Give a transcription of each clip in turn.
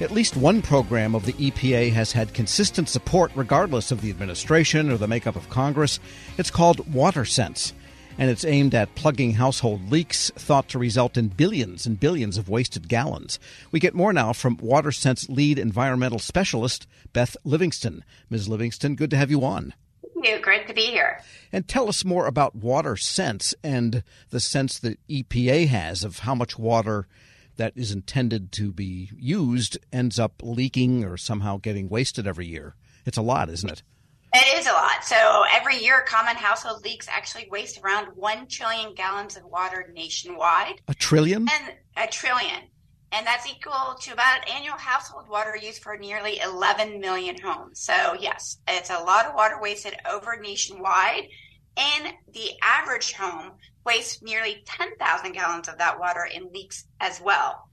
At least one program of the EPA has had consistent support regardless of the administration or the makeup of Congress. It's called WaterSense, and it's aimed at plugging household leaks thought to result in billions and billions of wasted gallons. We get more now from WaterSense lead environmental specialist, Beth Livingston. Ms. Livingston, good to have you on. Thank you. Great to be here. And tell us more about WaterSense and the sense that EPA has of how much water that is intended to be used ends up leaking or somehow getting wasted every year. It's a lot, isn't it? It is a lot. So every year, common household leaks actually waste around 1 trillion gallons of water nationwide. A trillion? And a trillion. And that's equal to about annual household water use for nearly 11 million homes. So, yes, it's a lot of water wasted over nationwide. And the average home wastes nearly 10,000 gallons of that water in leaks as well.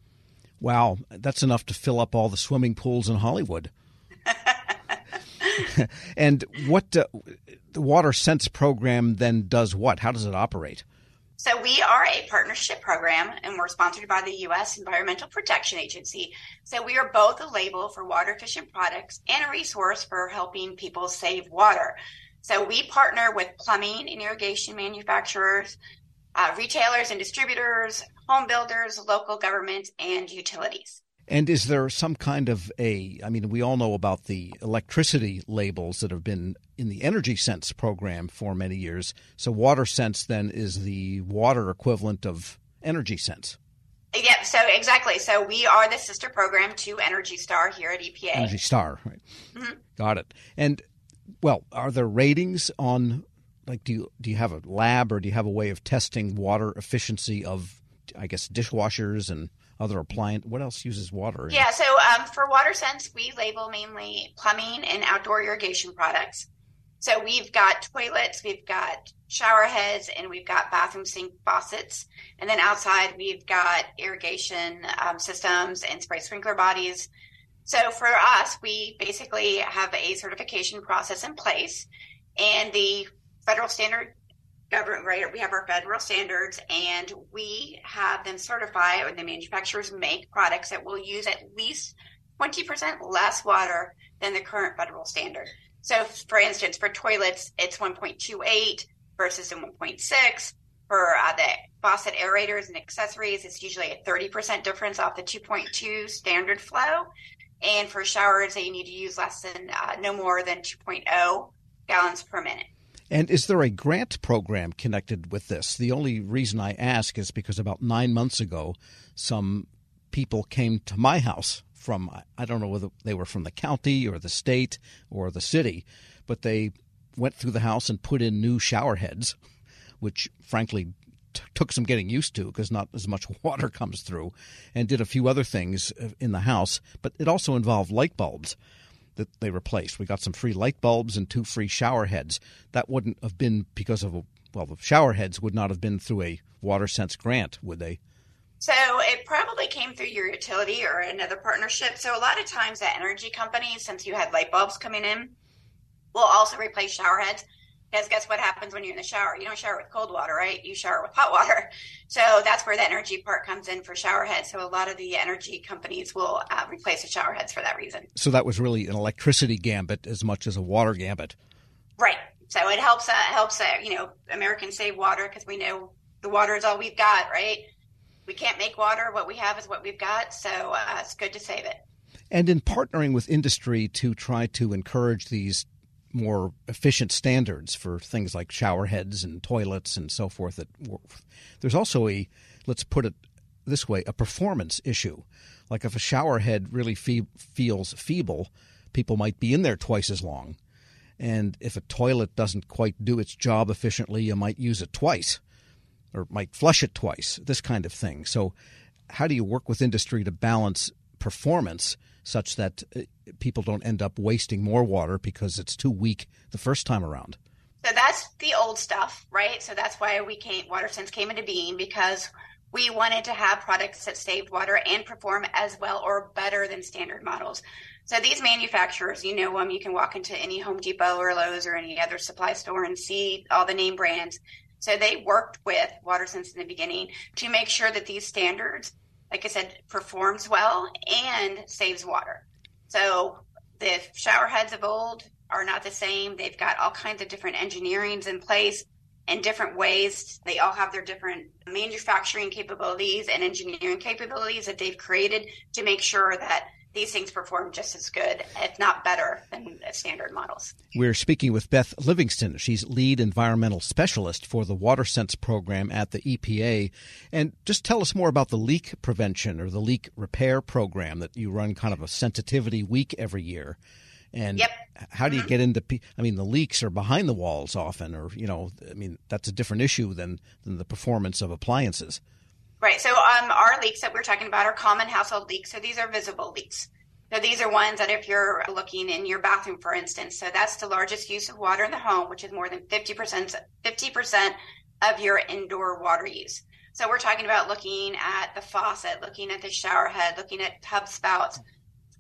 Wow, that's enough to fill up all the swimming pools in Hollywood. and what uh, the WaterSense program then does what? How does it operate? So we are a partnership program and we're sponsored by the US Environmental Protection Agency. So we are both a label for water efficient products and a resource for helping people save water. So we partner with plumbing and irrigation manufacturers, uh, retailers and distributors, home builders, local governments, and utilities. And is there some kind of a, I mean, we all know about the electricity labels that have been in the Energy Sense program for many years. So Water Sense then is the water equivalent of Energy Sense. Yeah, so exactly. So we are the sister program to Energy Star here at EPA. Energy Star, right. Mm-hmm. Got it. And well, are there ratings on like do you do you have a lab or do you have a way of testing water efficiency of I guess dishwashers and other appliance what else uses water? Yeah, so um, for WaterSense we label mainly plumbing and outdoor irrigation products. So we've got toilets, we've got shower heads, and we've got bathroom sink faucets. And then outside we've got irrigation um, systems and spray sprinkler bodies. So for us, we basically have a certification process in place, and the federal standard government right we have our federal standards and we have them certify or the manufacturers make products that will use at least 20% less water than the current federal standard. So for instance for toilets it's 1.28 versus a 1.6 for uh, the faucet aerators and accessories it's usually a 30% difference off the 2.2 standard flow and for showers, they need to use less than uh, no more than 2.0 gallons per minute. And is there a grant program connected with this? The only reason I ask is because about nine months ago, some people came to my house from, I don't know whether they were from the county or the state or the city, but they went through the house and put in new shower heads, which frankly t- took some getting used to because not as much water comes through, and did a few other things uh, in the house. But it also involved light bulbs that they replaced. We got some free light bulbs and two free shower heads. That wouldn't have been because of a well, the shower heads would not have been through a water sense grant, would they? So it probably came through your utility or another partnership. So a lot of times, the energy companies, since you had light bulbs coming in, will also replace shower heads. Because guess what happens when you're in the shower? You don't shower with cold water, right? You shower with hot water. So that's where the energy part comes in for shower heads. So a lot of the energy companies will uh, replace the shower heads for that reason. So that was really an electricity gambit as much as a water gambit. Right. So it helps. Uh, helps. Uh, you know, Americans save water because we know the water is all we've got, right? We can't make water. What we have is what we've got. So uh, it's good to save it. And in partnering with industry to try to encourage these more efficient standards for things like shower heads and toilets and so forth. That there's also a let's put it this way a performance issue. Like if a shower head really fe- feels feeble, people might be in there twice as long. And if a toilet doesn't quite do its job efficiently, you might use it twice or might flush it twice, this kind of thing. So, how do you work with industry to balance performance such that uh, people don't end up wasting more water because it's too weak the first time around. So that's the old stuff, right? So that's why we came WaterSense came into being because we wanted to have products that saved water and perform as well or better than standard models. So these manufacturers, you know them, you can walk into any Home Depot or Lowe's or any other supply store and see all the name brands. So they worked with WaterSense in the beginning to make sure that these standards like I said, performs well and saves water. So the shower heads of old are not the same. They've got all kinds of different engineerings in place in different ways. They all have their different manufacturing capabilities and engineering capabilities that they've created to make sure that these things perform just as good, if not better, than standard models. We're speaking with Beth Livingston. She's lead environmental specialist for the WaterSense program at the EPA. And just tell us more about the leak prevention or the leak repair program that you run kind of a sensitivity week every year. And yep. how do you mm-hmm. get into? I mean, the leaks are behind the walls often, or you know, I mean, that's a different issue than than the performance of appliances. Right. So um, our leaks that we're talking about are common household leaks. So these are visible leaks. So these are ones that if you're looking in your bathroom, for instance, so that's the largest use of water in the home, which is more than 50%, 50% of your indoor water use. So we're talking about looking at the faucet, looking at the shower head, looking at tub spouts.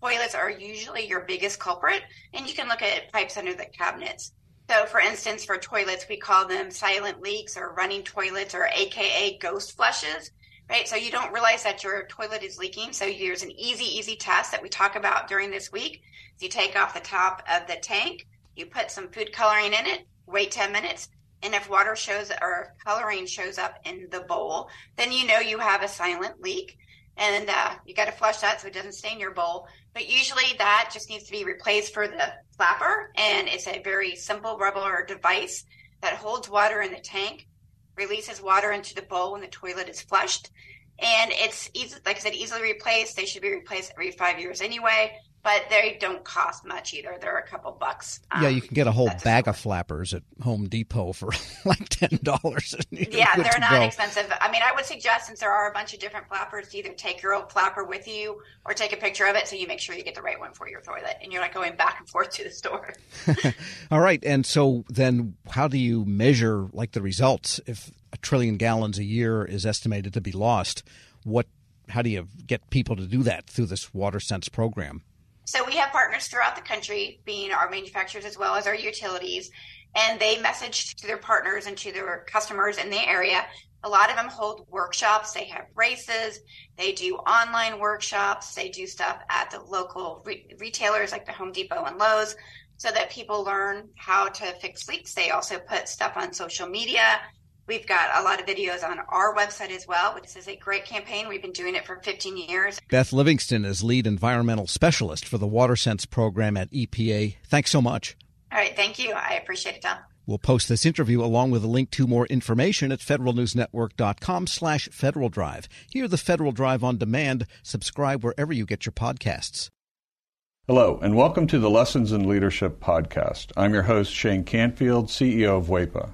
Toilets are usually your biggest culprit, and you can look at pipes under the cabinets. So, for instance, for toilets, we call them silent leaks or running toilets or AKA ghost flushes right? So you don't realize that your toilet is leaking. So here's an easy, easy test that we talk about during this week. You take off the top of the tank, you put some food coloring in it, wait 10 minutes, and if water shows or coloring shows up in the bowl, then you know you have a silent leak. And uh, you got to flush that so it doesn't stain your bowl. But usually that just needs to be replaced for the flapper. And it's a very simple rubber device that holds water in the tank releases water into the bowl when the toilet is flushed. And it's easy, like I said, easily replaced. They should be replaced every five years anyway but they don't cost much either. They're a couple bucks. Um, yeah, you can get a whole bag of flappers at Home Depot for like ten dollars. Yeah, they're not go. expensive. I mean, I would suggest since there are a bunch of different flappers, either take your old flapper with you or take a picture of it so you make sure you get the right one for your toilet, and you're not going back and forth to the store. All right, and so then how do you measure like the results if a trillion gallons a year is estimated to be lost? What how do you get people to do that through this WaterSense program? So we have partners throughout the country, being our manufacturers as well as our utilities, and they message to their partners and to their customers in the area. A lot of them hold workshops. They have races. They do online workshops. They do stuff at the local re- retailers like the Home Depot and Lowe's so that people learn how to fix leaks. They also put stuff on social media. We've got a lot of videos on our website as well, which is a great campaign. We've been doing it for 15 years. Beth Livingston is lead environmental specialist for the WaterSense program at EPA. Thanks so much. All right. Thank you. I appreciate it, Tom. We'll post this interview along with a link to more information at federalnewsnetwork.com slash Federal Drive. Hear the Federal Drive on demand. Subscribe wherever you get your podcasts. Hello, and welcome to the Lessons in Leadership podcast. I'm your host, Shane Canfield, CEO of WEPA.